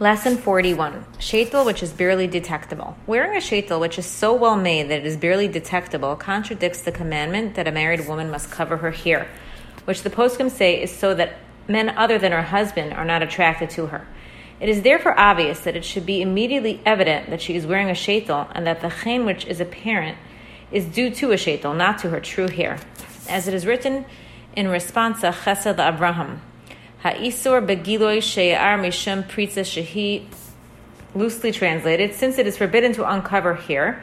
Lesson 41 Shaitel, which is barely detectable. Wearing a shaitel, which is so well made that it is barely detectable, contradicts the commandment that a married woman must cover her hair, which the poskim say is so that men other than her husband are not attracted to her. It is therefore obvious that it should be immediately evident that she is wearing a shaitel and that the chen which is apparent is due to a shaitel, not to her true hair. As it is written in response to Chesed Abraham, Ha'isur begiloi she'ar mishum pritza shehi, loosely translated, since it is forbidden to uncover hair,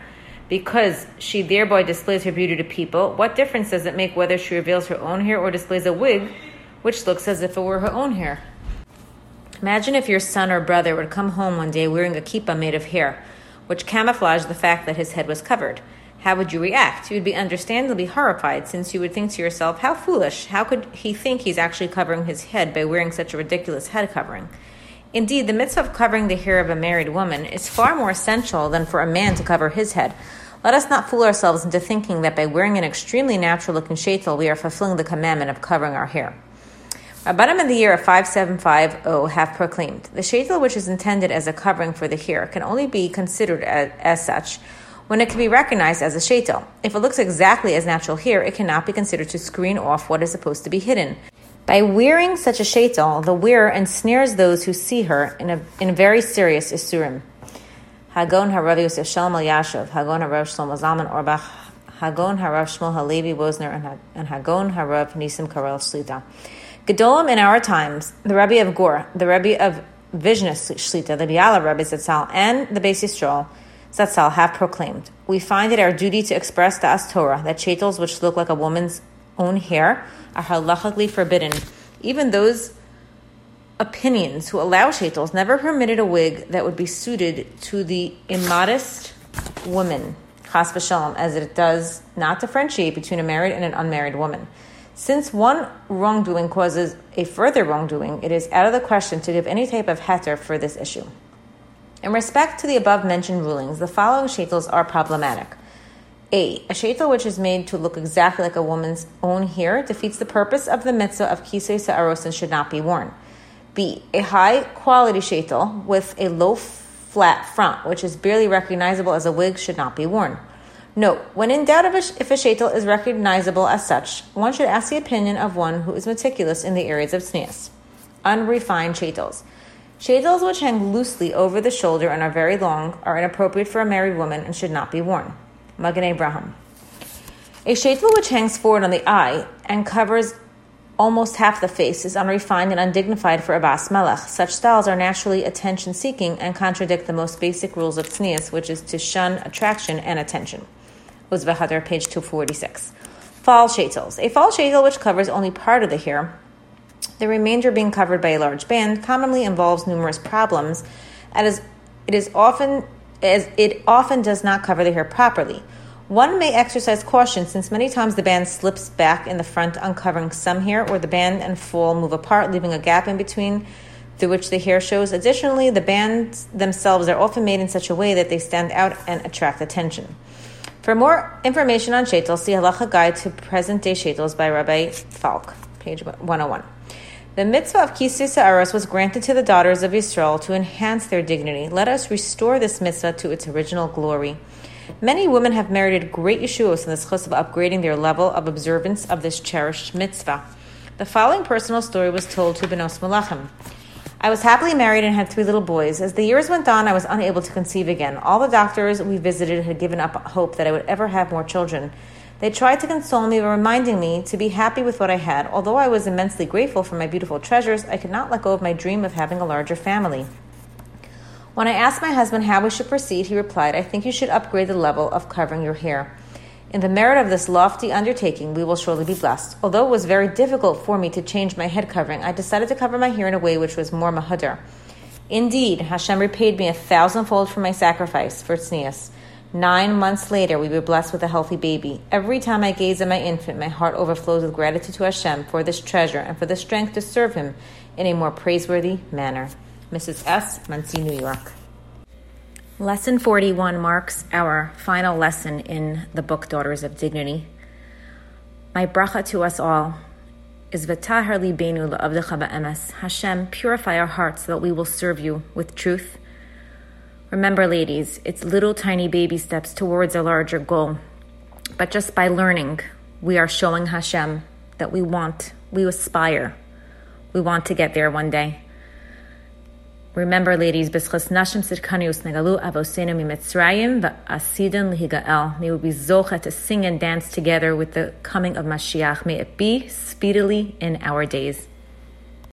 because she thereby displays her beauty to people, what difference does it make whether she reveals her own hair or displays a wig, which looks as if it were her own hair? Imagine if your son or brother would come home one day wearing a kippah made of hair, which camouflaged the fact that his head was covered. How would you react? You would be understandably horrified, since you would think to yourself, How foolish! How could he think he's actually covering his head by wearing such a ridiculous head covering? Indeed, the mitzvah of covering the hair of a married woman is far more essential than for a man to cover his head. Let us not fool ourselves into thinking that by wearing an extremely natural looking shaitel, we are fulfilling the commandment of covering our hair. Rabbanim in the year of 5750 have proclaimed the shaitel, which is intended as a covering for the hair, can only be considered as, as such when it can be recognized as a shaitel. If it looks exactly as natural here, it cannot be considered to screen off what is supposed to be hidden. By wearing such a shaitel, the wearer ensnares those who see her in a in very serious isurim. Hagon Harav Yosef Shalom Elyashiv, Hagon Harav Shlomo Zalman Auerbach, Hagon Harav Shmuel Halevi Wosner, and Hagon Harav Nisim Karel Shlita. Gedolim in our times, the Rebbe of Gur, the Rebbe of Vizhna Shlita, the Biala Rebbe Zatzal, and the Beis Yisrael Zatzal have proclaimed, We find it our duty to express the Da'as Torah that shaitels which look like a woman's own hair are halachically forbidden. Even those opinions who allow shaitels never permitted a wig that would be suited to the immodest woman, chas v'shalom, as it does not differentiate between a married and an unmarried woman. Since one wrongdoing causes a further wrongdoing, it is out of the question to give any type of heter for this issue. In respect to the above mentioned rulings, the following shaitels are problematic. A. A shaitel which is made to look exactly like a woman's own hair defeats the purpose of the mitzvah of kisui sa'aros and should not be worn. B. A high quality shaitel with a low flat front, which is barely recognizable as a wig, should not be worn. Note, when in doubt of if a shaitel is recognizable as such, one should ask the opinion of one who is meticulous in the areas of tznius. Unrefined shaitels. Shaitels which hang loosely over the shoulder and are very long are inappropriate for a married woman and should not be worn. Magen Abraham. A shaitel which hangs forward on the eye and covers almost half the face is unrefined and undignified for a bas melech. Such styles are naturally attention seeking and contradict the most basic rules of tznius, which is to shun attraction and attention. Oz V'hadar, page 246. Fall shaitels. A fall shaitel which covers only part of the hair, the remainder being covered by a large band, commonly involves numerous problems, as it is often as it often does not cover the hair properly. One may exercise caution since many times the band slips back in the front, uncovering some hair, or the band and fall move apart, leaving a gap in between through which the hair shows. Additionally, the bands themselves are often made in such a way that they stand out and attract attention. For more information on shaitel, see Halacha Guide to Present Day Shaitels by Rabbi Falk, page 101. The mitzvah of Kisui Sa'aros was granted to the daughters of Israel to enhance their dignity. Let us restore this mitzvah to its original glory. Many women have merited great yeshuos in the zchus of upgrading their level of observance of this cherished mitzvah. The following personal story was told to Benos Malachim. I was happily married and had three little boys. As the years went on, I was unable to conceive again. All the doctors we visited had given up hope that I would ever have more children. They tried to console me by reminding me to be happy with what I had. Although I was immensely grateful for my beautiful treasures, I could not let go of my dream of having a larger family. When I asked my husband how we should proceed, he replied, I think you should upgrade the level of covering your hair. In the merit of this lofty undertaking, we will surely be blessed. Although it was very difficult for me to change my head covering, I decided to cover my hair in a way which was more mahadar. Indeed, Hashem repaid me a thousandfold for my sacrifice for tznius. Nine months later, we were blessed with a healthy baby. Every time I gaze at my infant, my heart overflows with gratitude to Hashem for this treasure and for the strength to serve Him in a more praiseworthy manner. Mrs. S., Monsey, New York. Lesson 41 marks our final lesson in the book Daughters of Dignity. My bracha to us all is V'tahar libenu la'avdecha ba'emes. Hashem, purify our hearts so that we will serve you with truth. Remember, ladies, it's little tiny baby steps towards a larger goal. But just by learning, we are showing Hashem that we want, we aspire, we want to get there one day. Remember, ladies, b'schas nashim tzidkaniyos negalu avosenu mimitzrayim v'asidin lihigael. May we be zocha to sing and dance together with the coming of Mashiach. May it be speedily in our days.